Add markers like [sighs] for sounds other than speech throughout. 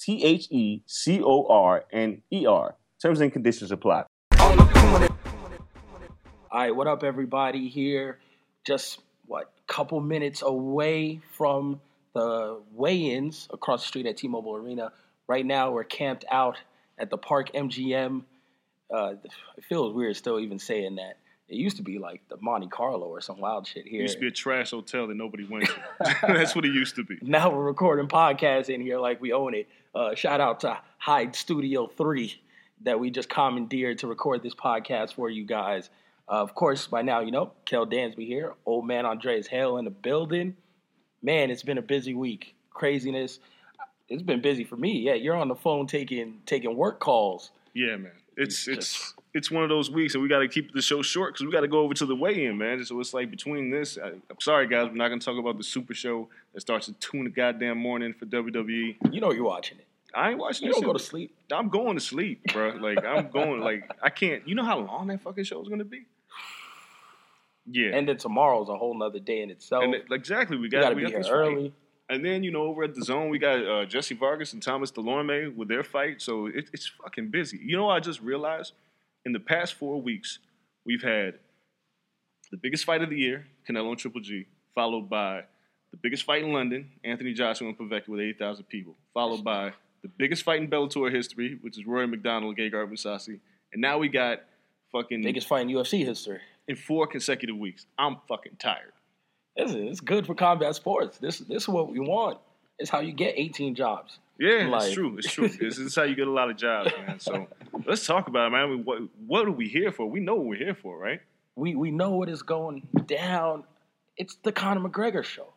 T H E C O R N E R. Terms and conditions apply. All right, what up, everybody? Here, just what couple minutes away from the weigh-ins across the street at T-Mobile Arena. Right now, we're camped out at the Park MGM. Uh, it feels weird still even saying that. It used to be like the Monte Carlo or some wild shit here. It used to be a trash hotel that nobody went to. [laughs] [laughs] That's what it used to be. now we're recording podcasts in here like we own it. Uh, shout out to Hyde Studio 3 that we just commandeered to record this podcast for you guys. Uh, of course, by now, you know, Kel Dansby here. Old man Andreas Hale in the building. Man, it's been a busy week. Craziness. It's been busy for me. Yeah, you're on the phone taking taking work calls. Yeah, man. It's It's it's it's one of those weeks, and we got to keep the show short because we got to go over to the weigh-in, man. So it's like between this, I, I'm sorry, guys, we're not gonna talk about the Super Show that starts at two in the goddamn morning for WWE. You know you're watching it. I ain't watching. You don't go to sleep. I'm going to sleep, bro. Like I'm going. Like I can't. You know how long that fucking show is gonna be? Yeah. And then tomorrow's a whole nother day in itself. And it- exactly, we got to we be got here this fight. early. And then you know over at the zone we got uh, Jessie Vargas and Thomas Dulorme with their fight. So it, it's fucking busy. You know what I just realized? In the past four weeks, we've had the biggest fight of the year, Canelo and Triple G, followed by the biggest fight in London, Anthony Joshua and Povetkin with 8,000 people, followed by the biggest fight in Bellator history, which is Rory MacDonald, Gegard Mousasi. And now we got fucking Biggest fight in UFC history. in four consecutive weeks. I'm fucking tired. It's good for combat sports. This this is what we want. It's how you get 18 jobs. Yeah, Life. it's true. It's true. this is how you get a lot of jobs, man. So let's talk about it, man. I mean, what what are we here for? We know what we're here for, right? We we know what is going down. It's the Conor McGregor show.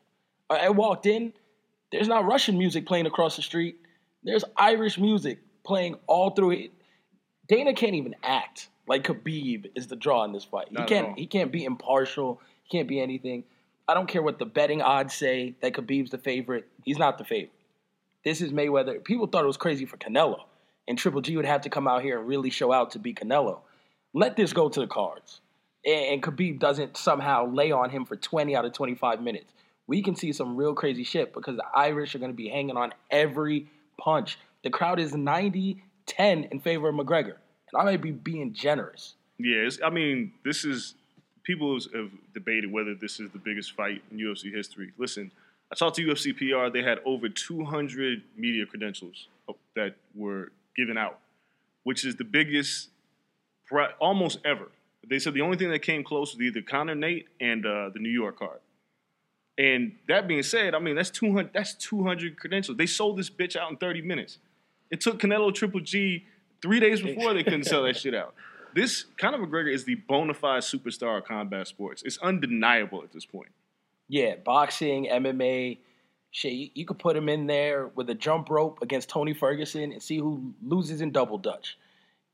I I walked in. There's not Russian music playing across the street. There's Irish music playing all through it. Dana can't even act like Khabib is the draw in this fight. Not he can't. He can't be impartial. He can't be anything. I don't care what the betting odds say that Khabib's the favorite. He's not the favorite. This is Mayweather. People thought it was crazy for Canelo, and Triple G would have to come out here and really show out to beat Canelo. Let this go to the cards, and, and Khabib doesn't somehow lay on him for 20 out of 25 minutes. We can see some real crazy shit because the Irish are going to be hanging on every punch. The crowd is 90 10 in favor of McGregor, and I might be being generous. Yeah, it's, I mean, this is people have debated whether this is the biggest fight in UFC history. Listen, I talked to UFC PR. They had over 200 media credentials that were given out, which is the biggest almost ever. They said the only thing that came close was either Conor Nate and uh, the New York card. And that being said, I mean that's 200 that's 200 credentials. They sold this bitch out in 30 minutes. It took Canelo Triple G three days before they couldn't sell that [laughs] shit out. This Conor McGregor is the bona fide superstar of combat sports. It's undeniable at this point. Yeah, boxing, MMA, shit. You, you could put him in there with a jump rope against Tony Ferguson and see who loses in double dutch.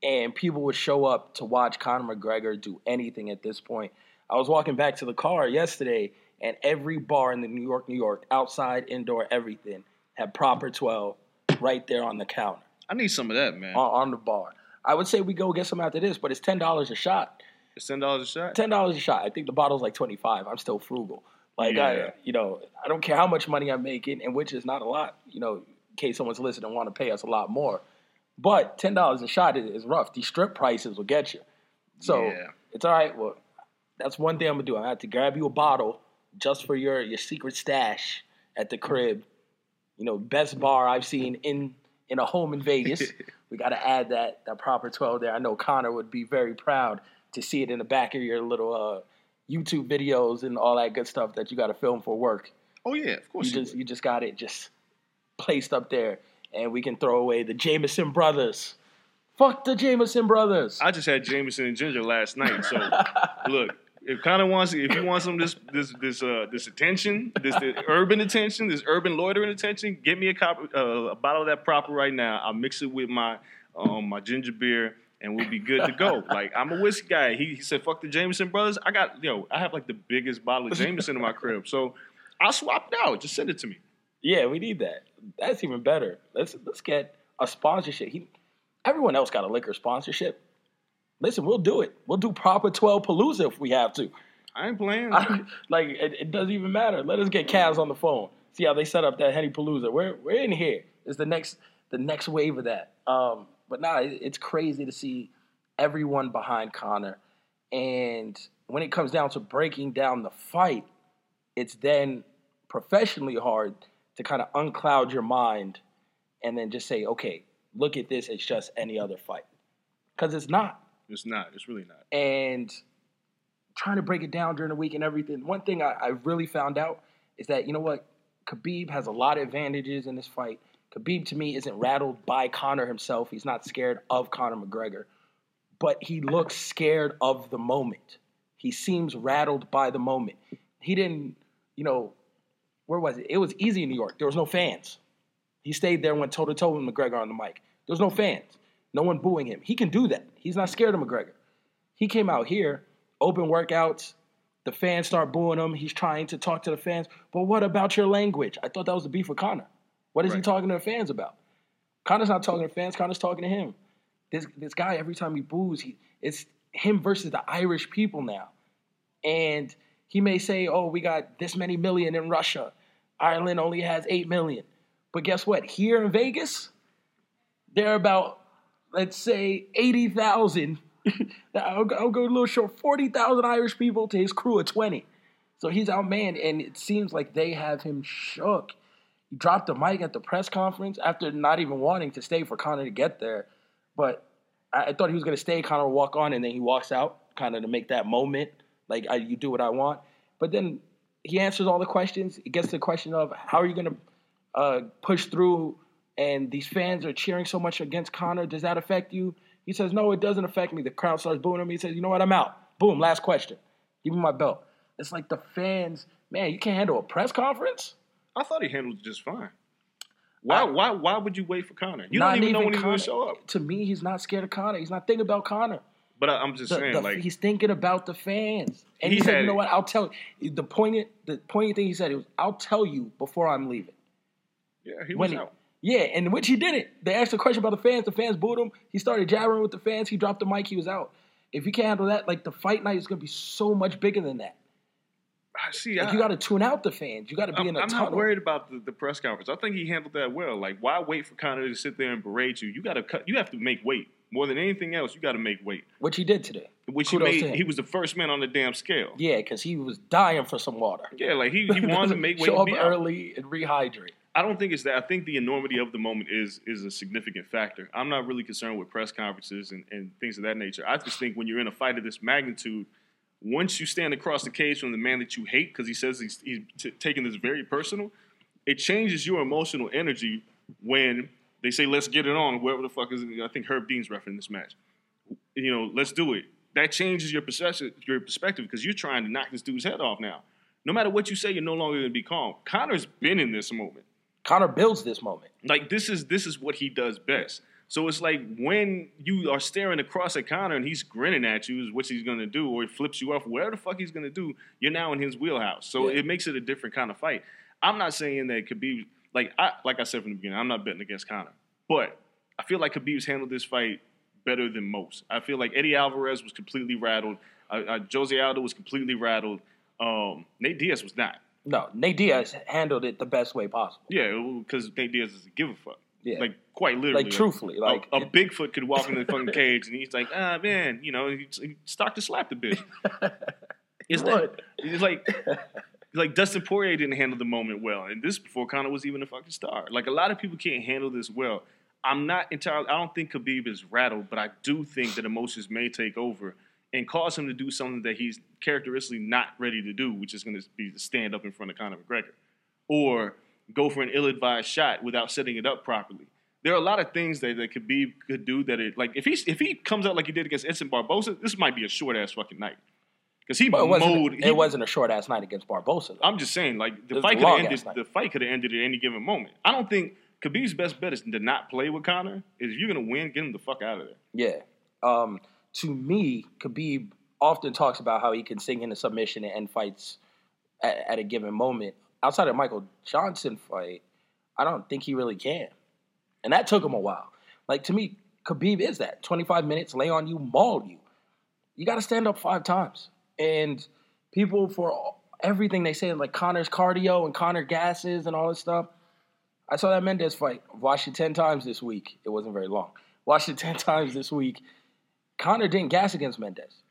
And people would show up to watch Conor McGregor do anything at this point. I was walking back to the car yesterday, and every bar in the New York, New York, outside, indoor, everything, had proper 12 right there on the counter, I need some of that, man. on, on the bar. I would say we go get some after this, but it's $10 a shot. It's ten dollars a shot. ten dollars a shot. I think the bottle's like twenty five. I'm still frugal. Like I, Yeah. you know, I don't care how much money I'm making, and which is not a lot. You know, in case someone's listening and want to pay us a lot more. But ten dollars a shot is, is rough. These strip prices will get you. So Yeah. it's all right. Well, that's one thing I'm gonna do. I have to grab you a bottle just for your your secret stash at the crib. You know, best bar I've seen in in a home in Vegas. [laughs] we got to add that that proper twelve there. I know Conor would be very proud to see it in the back of your little uh, YouTube videos and all that good stuff that you got to film for work. Oh yeah, of course. You you just would. you just got it just placed up there, and we can throw away the Jameson brothers. Fuck the Jameson brothers. I just had Jameson and Ginger last night. So [laughs] look, if Conor wants, if he wants some of this this this uh this attention, this, this urban attention, this urban loitering attention, get me a cop, uh, a bottle of that proper right now. I'll mix it with my um my ginger beer. And we'll be good to go. [laughs] Like I'm a whiskey guy. He, he said, "Fuck the Jameson brothers." I got yo. I have like the biggest bottle of Jameson in my crib. So I'll swap it out. Just send it to me. Yeah, we need that. That's even better. Let's let's get a sponsorship. He, everyone else got a liquor sponsorship. Listen, we'll do it. We'll do proper twelve palooza if we have to. I ain't playing. [laughs] like it, it doesn't even matter. Let us get Cavs on the phone. See how they set up that Henny Palooza. We're we're in here. It's the next the next wave of that. Um, but nah, it, it's crazy to see everyone behind Conor. And when it comes down to breaking down the fight, it's then professionally hard to kind of uncloud your mind and then just say, okay, look at this. It's just any other fight. Because it's not it's not. It's really not. and trying to break it down during the week and everything. One thing I, I really found out is that you know what, Khabib has a lot of advantages in this fight. Khabib to me isn't rattled by Conor himself. He's not scared of Conor McGregor, but he looks scared of the moment. He seems rattled by the moment. He didn't, you know, where was it? It was easy in New York. There was no fans. He stayed there and went toe to toe with McGregor on the mic. There was no fans. No one booing him. He can do that. He's not scared of McGregor. He came out here, open workouts. The fans start booing him. He's trying to talk to the fans. But what about your language? I thought that was the beef with Conor. What is he talking to the fans about? Conor's not talking to fans. Conor's talking to him. This this guy every time he boos, he it's him versus the Irish people now. And he may say, "Oh, we got this many million in Russia. Ireland only has eight million. But guess what? Here in Vegas, there are about let's say eighty thousand. [laughs] I'll, go- I'll go a little short. Forty thousand Irish people to his crew of twenty. So he's outmanned, and it seems like they have him shook. He dropped the mic at the press conference after not even wanting to stay for Conor to get there. But I, I thought he was going to stay. Conor walk on, and then he walks out, kind of to make that moment, like I, you do what I want. But then he answers all the questions. It gets to the question of how are you going to uh, push through, and these fans are cheering so much against Conor. Does that affect you? He says, no, it doesn't affect me. The crowd starts booing him. He says, you know what? I'm out. Boom, last question. Give me my belt. It's like the fans, man, you can't handle a press conference? I thought he handled it just fine. Why? I- why? Why would you wait for Conor? You don't even know when he's going to show up. To me, he's not scared of Conor. He's not thinking about Conor. But I, I'm just The- saying, the- like, he's thinking about the fans. And he, He said, you know what? I'll tell you. The poignant, the poignant thing he said was, I'll tell you before I'm leaving. yeah, he when was he- out. Yeah, and which he didn't. They asked a question about the fans. The fans booed him. He started jabbering with the fans. He dropped the mic. He was out. If you can't handle that, like the fight night is going to be so much bigger than that. I see. Like I, you got to tune out the fans. You got to be I'm, in a I'm tunnel. not worried about the, the press conference. I think he handled that well. Like, why wait for Conor to sit there and berate you? You got to cut. You have to make weight more than anything else. You got to make weight, Which he did today. which he Kudos to made. him. He was the first man on the damn scale. Yeah, because he was dying for some water. Yeah, like he, he wanted to make [laughs] weight. Show up be out. early and rehydrate. I don't think it's that. I think the enormity of the moment is is a significant factor. I'm not really concerned with press conferences and, and things of that nature. I just think when you're in a fight of this magnitude, once you stand across the cage from the man that you hate because he says he's, he's t- taking this very personal, it changes your emotional energy when they say let's get it on. Whoever the fuck is, I think Herb Dean's referencing this match. You know, let's do it. That changes your perception, your perspective because you're trying to knock this dude's head off now. No matter what you say, you're no longer going to be calm. Conor's been in this moment Conor builds this moment. like this is this is what he does best. So it's like when you are staring across at Conor and he's grinning at you is what he's gonna do, or he flips you off, whatever the fuck he's gonna do, you're now in his wheelhouse. So Yeah. it makes it a different kind of fight. I'm not saying that Khabib, like I like I said from the beginning, I'm not betting against Conor, but I feel like Khabib's handled this fight better than most. I feel like Eddie Alvarez was completely rattled. Uh, uh, Jose Aldo was completely rattled. Um, Nate Diaz was not. No, Nate Diaz handled it the best way possible. Yeah, because Nate Diaz doesn't give a fuck. Yeah. Like quite literally. Like, truthfully, a- like- a, Bigfoot could walk in the fucking [laughs] cage and he's like, ah man, you know, he, he to slap the bitch. [laughs] It's that, it's like [laughs] like Dustin Poirier didn't handle the moment well, and this before Conor was even a fucking star. Like a lot of people can't handle this well. I'm not entirely. I don't think Khabib is rattled, but I do think that emotions may take over and cause him to do something that he's characteristically not ready to do, which is going to be to stand up in front of Conor McGregor, or go for an ill-advised shot without setting it up properly. There are a lot of things that, that Khabib could do that it like if he if he comes out like he did against Edson Barbosa, this might be a short ass fucking night because he But it wasn't, mowed. it he- wasn't a short ass night against Barbosa. Though. I'm just saying, like the fight could have ended. The fight could have ended at any given moment. I don't think Khabib's best bet is to not play with Conor. Is if you're gonna win, get him the fuck out of there. Yeah. Um, to me, Khabib often talks about how he can sing in a submission and end fights at, at a given moment. Outside of Michael Johnson fight, I don't think he really can. And that took him a while. Like to me, Khabib is that. 25 minutes, lay on you, maul you. You got to stand up five times. And people for everything they say, like Conor's cardio and Conor gases and all this stuff. I saw that Mendes fight. Watched it 10 times this week. It wasn't very long. Watched [laughs] it 10 times this week. Conor didn't gas against Mendes.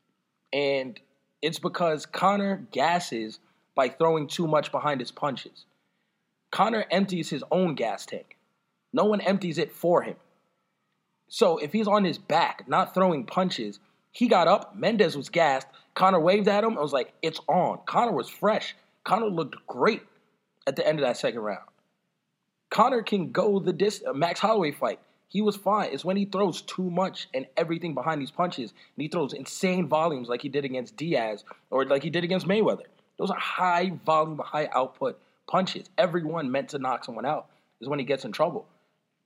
And it's because Conor gasses by throwing too much behind his punches. Conor empties his own gas tank. No one empties it for him. So if he's on his back, not throwing punches, he got up. Mendes was gassed. Conor waved at him. I was like, it's on. Conor was fresh. Conor looked great at the end of that second round. Conor can go the dis uh, Max Holloway fight. He was fine. It's when he throws too much and everything behind these punches, and he throws insane volumes like he did against Diaz or like he did against Mayweather. Those are high volume, high output punches. Everyone meant to knock someone out is when he gets in trouble.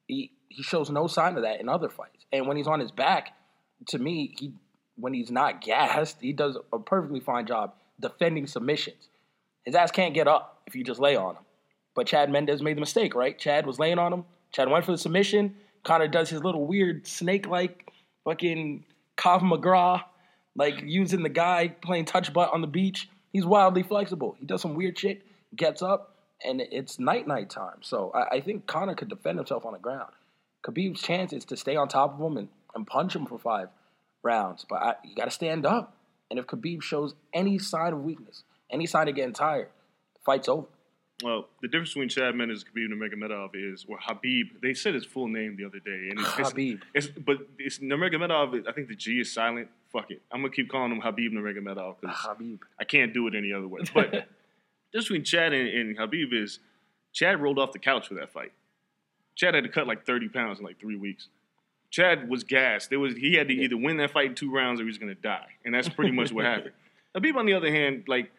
He he shows no sign of that in other fights. And when he's on his back, to me, he when he's not gassed, he does a perfectly fine job defending submissions. His ass can't get up if you just lay on him. But Chad Mendes made the mistake, right? Chad was laying on him. Chad went for the submission. Conor does his little weird snake-like fucking Kav McGraw, like using the guy playing touch butt on the beach. He's wildly flexible. He does some weird shit, gets up, and it's night night time. So I, I think Conor could defend himself on the ground. Khabib's chance is to stay on top of him and, and punch him for five rounds. But I, you got to stand up. And if Khabib shows any sign of weakness, any sign of getting tired, the fight's over. Well, the difference between Chad Mendes and Khabib Nurmagomedov is, or Habib. They said his full name the other day, and it's, Habib. It's, but it's Nurmagomedov. I think the G is silent. Fuck it. I'm gonna keep calling him Habib Nurmagomedov because Habib. I can't do it any other way. But [laughs] just between Chad and, and Habib is Chad rolled off the couch for that fight. Chad had to cut like 30 pounds in like three weeks. Chad was gassed. There was he had to either win that fight in two rounds or he was going to die, and that's pretty much what happened. [laughs] Habib, on the other hand, like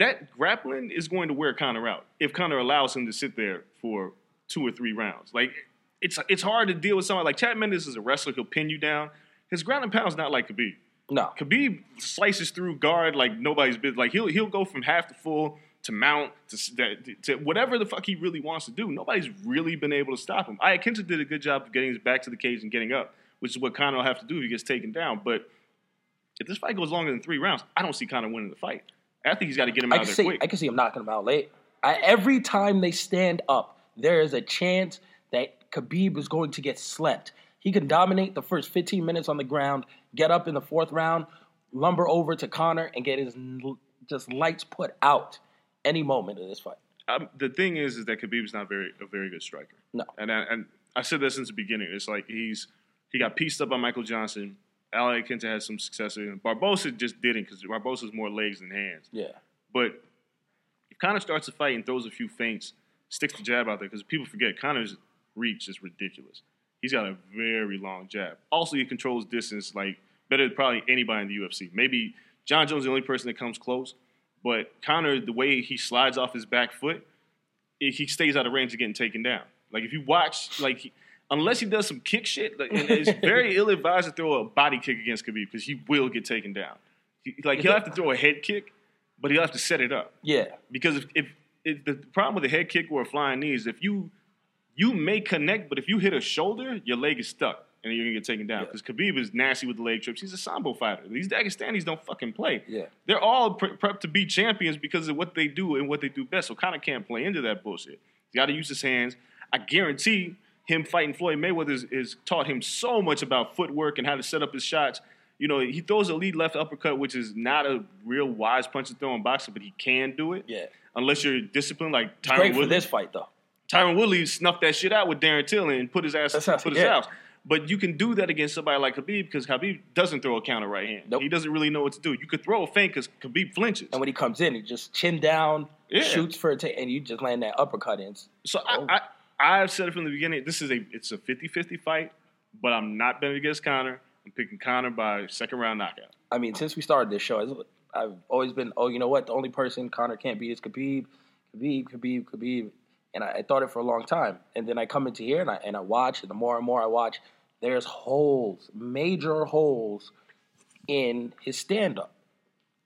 that grappling is going to wear Conor out if Conor allows him to sit there for two or three rounds. Like it's it's hard to deal with someone like Chad Mendes is a wrestler He'll pin you down. His ground and pound is not like Khabib. No. Khabib slices through guard like nobody's business. Like he'll he'll go from half to full to mount to, to whatever the fuck he really wants to do. Nobody's really been able to stop him. Iaquinta did a good job of getting his back to the cage and getting up, which is what Conor will have to do if he gets taken down. But if this fight goes longer than three rounds, I don't see Conor winning the fight. I think he's got to get him I out of there see quick. I can see him knocking him out late. I, every time they stand up, there is a chance that Khabib is going to get slept. He can dominate the first 15 minutes on the ground, get up in the fourth round, lumber over to Conor, and get his just lights put out any moment of this fight. um, the thing is, is that Khabib's not very a very good striker. No. and I, and I said this since the beginning. It's like he's he got pieced up by Michael Johnson. Iaquinta had some success him. Barbosa just didn't because Barbosa's more legs than hands. Yeah. But if Conor starts a fight and throws a few feints, sticks the jab out there, because people forget Conor's reach is ridiculous. He's got a very long jab. Also, he controls distance like better than probably anybody in the UFC. Maybe Jon Jones is the only person that comes close, but Conor, the way he slides off his back foot, it, he stays out of range of getting taken down. Like if you watch, like he, unless he does some kick shit, like, and it's [laughs] very ill advised to throw a body kick against Khabib because he will get taken down. He, like he'll have to throw a head kick, but he'll have to set it up Yeah. because if, if, if the problem with a head kick or a flying knee is if you you may connect, but if you hit a shoulder, your leg is stuck and you're gonna get taken down. Yeah. Because Khabib is nasty with the leg trips. He's a sambo fighter. These Dagestanis don't fucking play. Yeah. They're all pre- prepped to be champions because of what they do and what they do best. So kind of can't play into that bullshit. He's got to use his hands. I guarantee him fighting Floyd Mayweather is, is taught him so much about footwork and how to set up his shots. You know, he throws a lead left uppercut, which is not a real wise punch to throw in boxing, but he can do it. Yeah. Unless you're disciplined like Tyron great for this fight, though. Tyron Woodley snuffed that shit out with Darren Till and put his ass That's put his yeah. house. But you can do that against somebody like Khabib because Khabib doesn't throw a counter right hand. Nope. He doesn't really know what to do. You could throw a feint because Khabib flinches. And when he comes in, he just chin down, Yeah. shoots for a ta- and you just land that uppercut in. So Oh. I, I, I've said it from the beginning. This is a it's a 50-50 fight, but I'm not betting against Conor. I'm picking Conor by second round knockout. I mean, since we started this show, I've- always been, oh, you know what? The only person Conor can't beat is Khabib, Khabib, Khabib, Khabib. And I, I thought it for a long time. And then I come into here and I, and I watch, and the more and more I watch, there's holes, major holes in his stand up.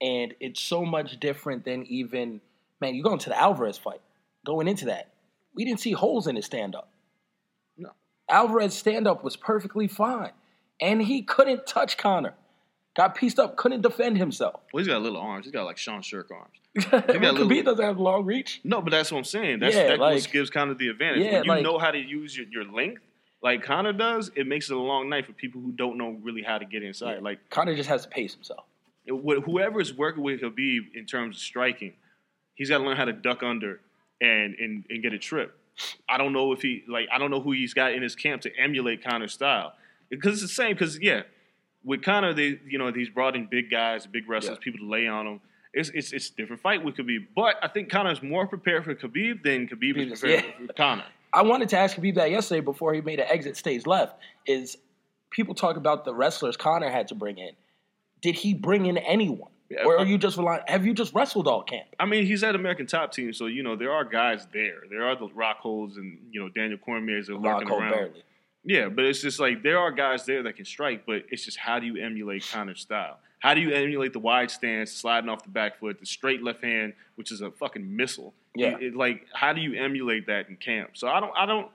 And it's so much different than even, man, you go into the Alvarez fight, going into that, we didn't see holes in his stand up. No. Alvarez stand up was perfectly fine. And he couldn't touch Conor. Got pieced up, couldn't defend himself. Well, he's got little arms. He's got like Sean Sherk arms. [laughs] Khabib little- doesn't have long reach. No, but that's what I'm saying. That's Yeah, that like- what gives Conor the advantage. Yeah, when you like- know how to use your, your length, like Conor does, it makes it a long night for people who don't know really how to get inside. Like Conor just has to pace himself. it- wh- whoever is working with Habib in terms of striking, he's got to learn how to duck under and, and and get a trip. I don't know if he like I don't know who he's got in his camp to emulate Conor's style because it's the same. Because yeah, with Conor, they you know he's brought in big guys, big wrestlers, Yeah. people to lay on him. It's, it's it's a different fight with Khabib, but I think Conor's more prepared for Khabib than Khabib is prepared Yeah. for Conor. I wanted to ask Khabib that yesterday before he made an exit stage left. Is people talk about the wrestlers Conor had to bring in? Did he bring in anyone, or are you just relying? Have you just wrestled all camp? I mean, he's at American Top Team, so you know there are guys there. There are the Rockholds and you know Daniel Cormier's are lurking Rocco around. barely. Yeah, but it's just like there are guys there that can strike, but it's just how do you emulate Conor's style? How do you emulate the wide stance, sliding off the back foot, the straight left hand, which is a fucking missile? Yeah. It- it- like how do you emulate that in camp? So I don't, I don't,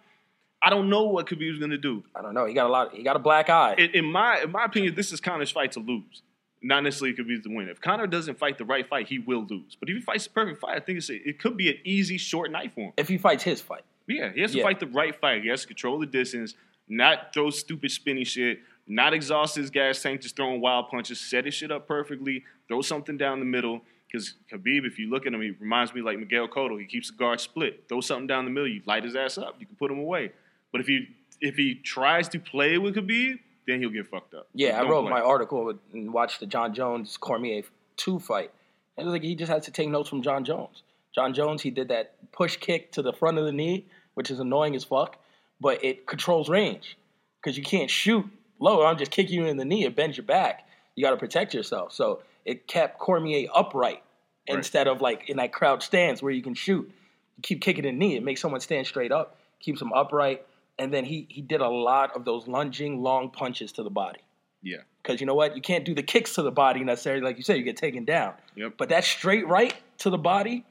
I don't know what Khabib's gonna do. I don't know. He got a lot. He got a black eye. In, in my, in my opinion, this is Conor's fight to lose, not necessarily could be the win. If Conor doesn't fight the right fight, he will lose. But if he fights the perfect fight, I think it's a, it could be an easy, short night for him. if he fights his fight, Yeah, he has to Yeah. fight the right fight. He has to control the distance, not throw stupid spinny shit, not exhaust his gas tank just throwing wild punches, set his shit up perfectly, throw something down the middle. Because Khabib, if you look at him, he reminds me like Miguel Cotto. He keeps the guard split. Throw something down the middle, you light his ass up, you can put him away. But if he if he tries to play with Khabib, then he'll get fucked up. yeah, I wrote play. my article and watched the Jon Jones Cormier two fight, and it was like he just has to take notes from Jon Jones. Jon Jones, he did that push kick to the front of the knee, which is annoying as fuck, but it controls range. because you can't shoot low. I'm just kicking you in the knee. It bends your back. You got to protect yourself. So it kept Cormier upright Right. instead of like in that crouch stance where you can shoot. You keep kicking the knee. It makes someone stand straight up, keeps them upright. And then he he did a lot of those lunging long punches to the body. Yeah. Because you know what? You can't do the kicks to the body necessarily. Like you said, you get taken down. Yep. But that straight right to the body,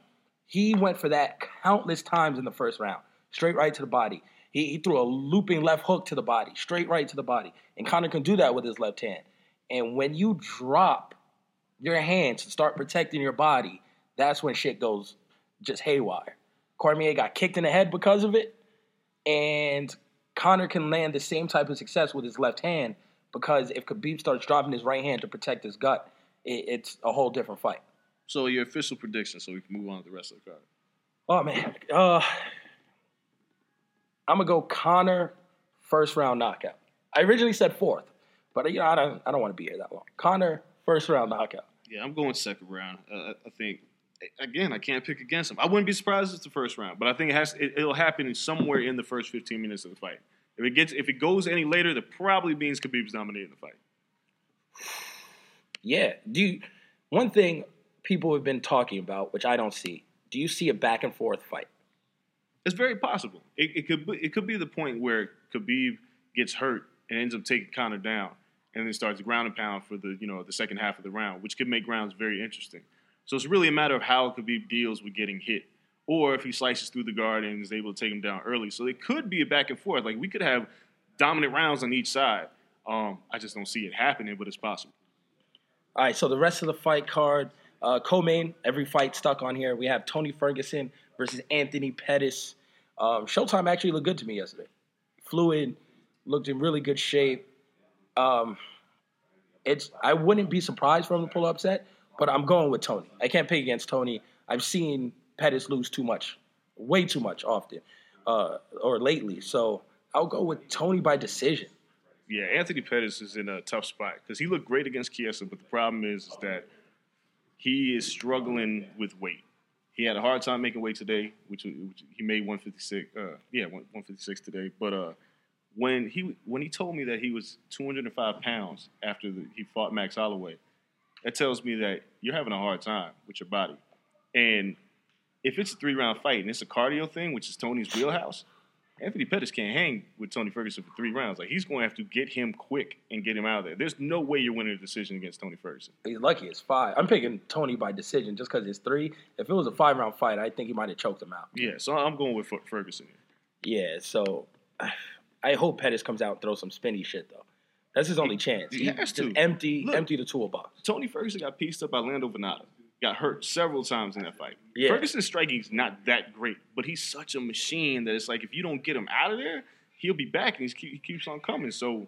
he went for that countless times in the first round. Straight right to the body. He, he threw a looping left hook to the body, straight right to the body. And Conor can do that with his left hand. And when you drop your hands to start protecting your body, that's when shit goes just haywire. Cormier got kicked in the head because of it, and Conor can land the same type of success with his left hand because if Khabib starts dropping his right hand to protect his gut, it, it's a whole different fight. So your official prediction, so we can move on to the rest of the card. Oh man, uh, I'm gonna go Conor first round knockout. I originally said fourth, but you know I don't I don't want to be here that long. Conor first round knockout. Yeah, I'm going second round. Uh, I think again, I can't pick against him. I wouldn't be surprised if it's the first round, but I think it has it, it'll happen somewhere in the first 15 minutes of the fight. If it gets if it goes any later, that probably means Khabib's dominating the fight. [sighs] Yeah. Do you, one thing people have been talking about, which I don't see. Do you see a back and forth fight? It's very possible. It, it could be, it could be the point where Khabib gets hurt and ends up taking Conor down, and then starts ground and pound for the you know the second half of the round, which could make rounds very interesting. So it's really a matter of how Khabib deals with getting hit, or if he slices through the guard and is able to take him down early. So it could be a back and forth. Like we could have dominant rounds on each side. Um, I just don't see it happening, but it's possible. All right, so the rest of the fight card, uh, co-main, every fight stuck on here. We have Tony Ferguson versus Anthony Pettis. Um, Showtime actually looked good to me yesterday. Fluid, looked in really good shape. Um, it's I wouldn't be surprised for him to pull upset, but I'm going with Tony. I can't pick against Tony. I've seen Pettis lose too much, way too much often, uh, or lately. So I'll go with Tony by decision. Yeah, Anthony Pettis is in a tough spot because he looked great against Chiesa, but the problem is, is that he is struggling with weight. He had a hard time making weight today, which, which he made 156. Uh, yeah, 156 today. But uh, when he when he told me that he was 205 pounds after the, he fought Max Holloway, that tells me that you're having a hard time with your body. And if it's a three round fight and it's a cardio thing, which is Tony's wheelhouse, Anthony Pettis can't hang with Tony Ferguson for three rounds. Like he's going to have to get him quick and get him out of there. There's no way you're winning a decision against Tony Ferguson. He's lucky it's five. I'm picking Tony by decision just because it's three. If it was a five round fight, I think he might have choked him out. Yeah, so I'm going with Fer- Ferguson. Yeah, so [sighs] I hope Pettis comes out and throws some spinny shit though. That's his only chance. he has to. empty, Look. empty the toolbox. Tony Ferguson got pieced up by Lando Vannata. Got hurt several times in that fight. Yeah. Ferguson's striking is not that great, but he's such a machine that it's like if you don't get him out of there, he'll be back and he's, he keeps on coming. So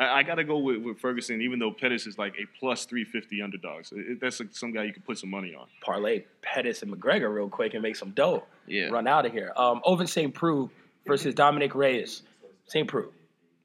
I, I got to go with, with Ferguson, even though Pettis is like a plus 350 underdog. So it, that's like some guy you can put some money on. Parlay Pettis and McGregor real quick and make some dough. Yeah. Run out of here. Um, Ovince St. Preux versus Dominick Reyes. St. Preux.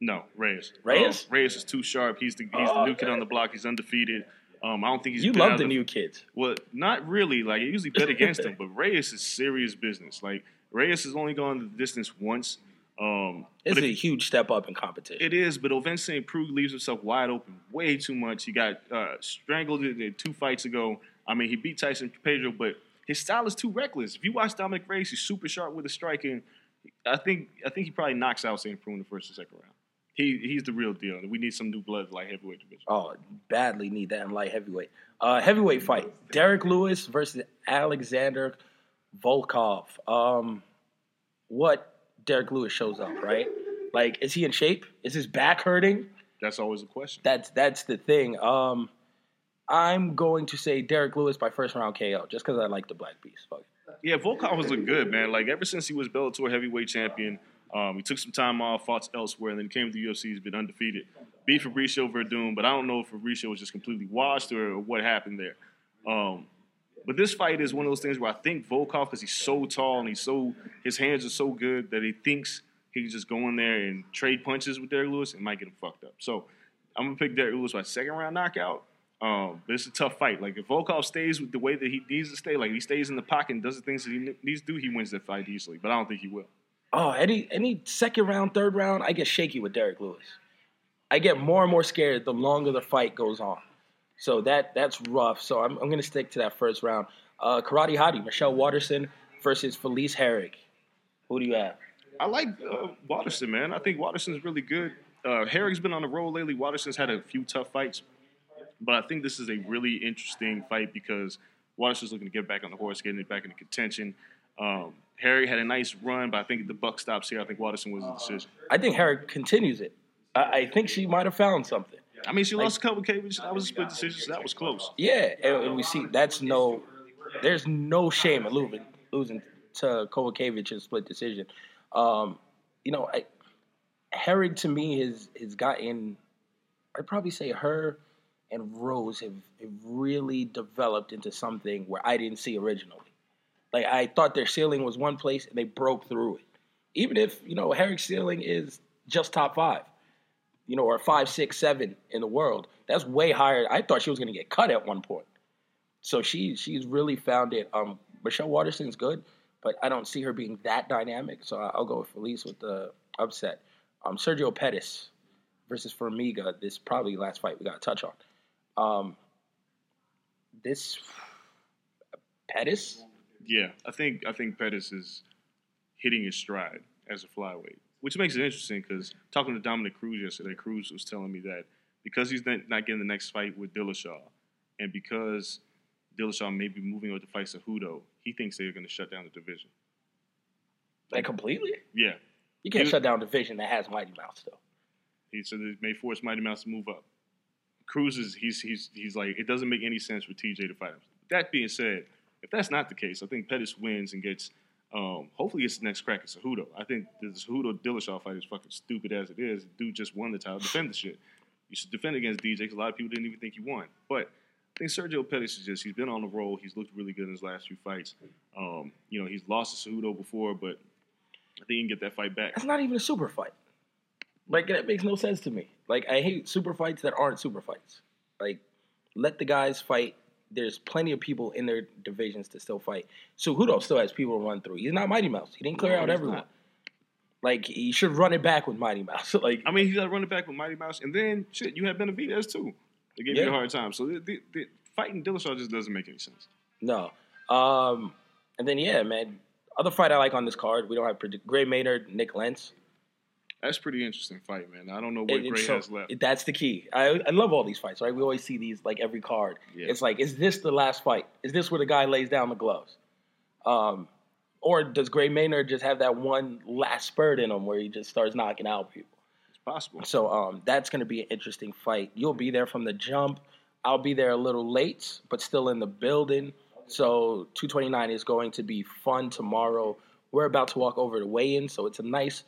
No, Reyes. Reyes? Uh, Reyes is too sharp. He's the he's Oh, the new kid on the block. He's undefeated. Um, I don't think he's. You love of the new kids. Well, not really. Like I usually bet against him, [laughs] but Reyes is serious business. Like Reyes has only gone the distance once. Um, It's a if- huge step up in competition. it is, but Ovince St. Preux leaves himself wide open way too much. He got uh, strangled in- two fights ago. I mean, he beat Tyson Pedro, but his style is too reckless. If you watch Dominick Reyes, he's super sharp with the striking. I think I think he probably knocks out St. Preux in the first and second round. He he's the real deal. We need some new blood light heavyweight division. Oh, badly need that in light heavyweight. Uh, heavyweight fight: Derrick Lewis versus Alexander Volkov. Um, what Derrick Lewis shows up, right? Like, is he in shape? Is his back hurting? That's always a question. That's that's the thing. Um, I'm going to say Derrick Lewis by first round KO, just because I like the Black Beast. Fuck. Yeah, Volkov was look good, man. Like ever since he was Bellator heavyweight champion, um, he took some time off, fought elsewhere, and then came to the UFC. He's been undefeated. Beat Fabricio Werdum, but I don't know if Fabricio was just completely washed or what happened there. Um, but this fight is one of those things where I think Volkov, because he's so tall and he's so his hands are so good that he thinks he can just go in there and trade punches with Derrick Lewis and might get him fucked up. So I'm gonna pick Derrick Lewis by second round knockout. Um, but it's a tough fight. Like if Volkov stays with the way that he needs to stay, like he stays in the pocket and does the things that he ne- needs to do, he wins that fight easily. But I don't think he will. Oh, any any second round, third round, I get shaky with Derrick Lewis. I get more and more scared the longer the fight goes on. So that that's rough. So I'm I'm gonna stick to that first round. Uh, Karate Hottie, Michelle Waterson versus Felice Herrig. Who do you have? I like uh, Waterson, man. I think Waterson's really good. Uh, Herrig's been on the roll lately. Waterson's had a few tough fights, but I think this is a really interesting fight because Waterson's looking to get back on the horse, getting it back into contention. Um, Herrig had a nice run, but I think the buck stops here. I think Waterson was the decision. I think Herrig continues it. I, I think she might have found something. I mean, she lost a couple cables. That was a split decision, so that was close. Yeah, and, and we see that's no. There's no shame in losing losing to Kowalkiewicz in split decision. Um, you know, I, Herrig to me has has gotten. I'd probably say her and Rose have, have really developed into something where I didn't see originally. Like I thought their ceiling was one place and they broke through it. Even if you know Herrig's ceiling is just top five, you know, or five, six, seven in the world, that's way higher. I thought she was going to get cut at one point. So she she's really found it. Um, Michelle Waterson's good, but I don't see her being that dynamic. So I'll go with Felice with the upset. Um, Sergio Pettis versus Formiga. This probably last fight we got to touch on. Um, this Pettis, Yeah, I think I think Pettis is hitting his stride as a flyweight, which makes it interesting because talking to Dominick Cruz yesterday, Cruz was telling me that because he's not not getting the next fight with Dillashaw, and because Dillashaw may be moving over to fight Cejudo, he thinks they're going to shut down the division. like completely. Yeah, You can't He- shut down a division that has Mighty Mouse though. he said it may force Mighty Mouse to move up. Cruz is he's he's he's like it doesn't make any sense for TJ to fight him. That being said, if that's not the case, I think Pettis wins and gets um, hopefully gets the next crack at Cejudo. I think the Cejudo Dillashaw fight is fucking stupid as it is. Dude just won the title. Defend the shit. You should defend against DJ because a lot of people didn't even think he won. But I think Sergio Pettis is just he's been on the roll. He's looked really good in his last few fights. Um, you know he's lost to Cejudo before, but I think he can get that fight back. That's not even a super fight. Like that makes no sense to me. Like I hate super fights that aren't super fights. Like let the guys fight. There's plenty of people in their divisions to still fight. Cejudo still has people to run through. He's not Mighty Mouse. He didn't clear No, out everyone. not. Like he should run it back with Mighty Mouse. [laughs] like I mean, he's got to run it back with Mighty Mouse, and then shit, you had Benavidez too. They gave you a hard time. So the, the, the fighting Dillashaw just doesn't make any sense. no. Um, and then yeah, man. Other fight I like on this card. We don't have predict- Gray Maynard, Nik Lentz. That's pretty interesting fight, man. I don't know what Gray so- has left. That's the key. I, I love all these fights, right? We always see these like every card. Yeah. It's like, is this the last fight? Is this where the guy lays down the gloves? Um, or does Gray Maynard just have that one last spurt in him where he just starts knocking out people? it's possible. So um, that's going to be an interesting fight. You'll be there from the jump. I'll be there a little late, but still in the building. So 229 is going to be fun tomorrow. We're about to walk over to weigh-in, so it's a nice,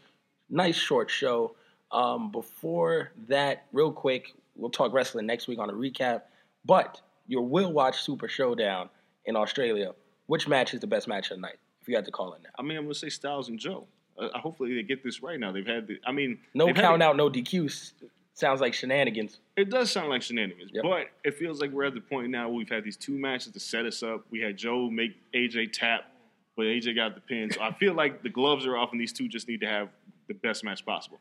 nice short show. Um, before that, real quick, we'll talk wrestling next week on a recap. But you will watch Super Showdown in Australia. Which match is the best match of the night? If you had to call it now. I mean, I'm gonna say Styles and Joe. Uh, hopefully they get this right now. They've had the. I mean, No count out, no DQs. Sounds like shenanigans. It does sound like shenanigans, Yep. but it feels like we're at the point now where we've had these two matches to set us up. We had Joe make AJ tap, but AJ got the pin. So I feel like the gloves are off, and these two just need to have the best match possible.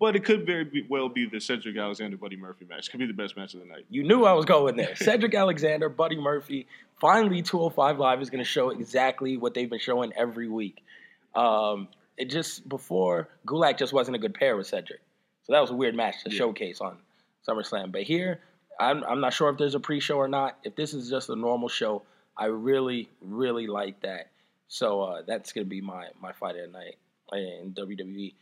But it could very be, well be the Cedric Alexander Buddy Murphy match. Could be the best match of the night. You knew I was going there. [laughs] Cedric Alexander, Buddy Murphy. Finally, 205 Live is going to show exactly what they've been showing every week. Um, it just before Gulak just wasn't a good pair with Cedric, so that was a weird match to Yeah. showcase on SummerSlam. But here, I'm I'm not sure if there's a pre-show or not. If this is just a normal show, I really really like that. So uh, that's going to be my my fight at night in WWE.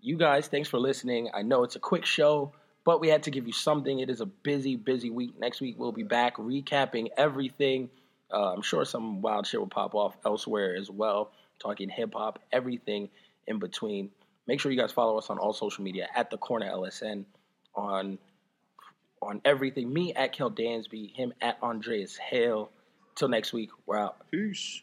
You guys, thanks for listening. I know it's a quick show, but we had to give you something. It is a busy, busy week. Next week we'll be back recapping everything. Uh, I'm sure some wild shit will pop off elsewhere as well. Talking hip hop, everything in between. Make sure you guys follow us on all social media at the Corner LSN on on everything. Me at Kel Dansby, him at Andreas Hale. Till next week, we're out. Peace.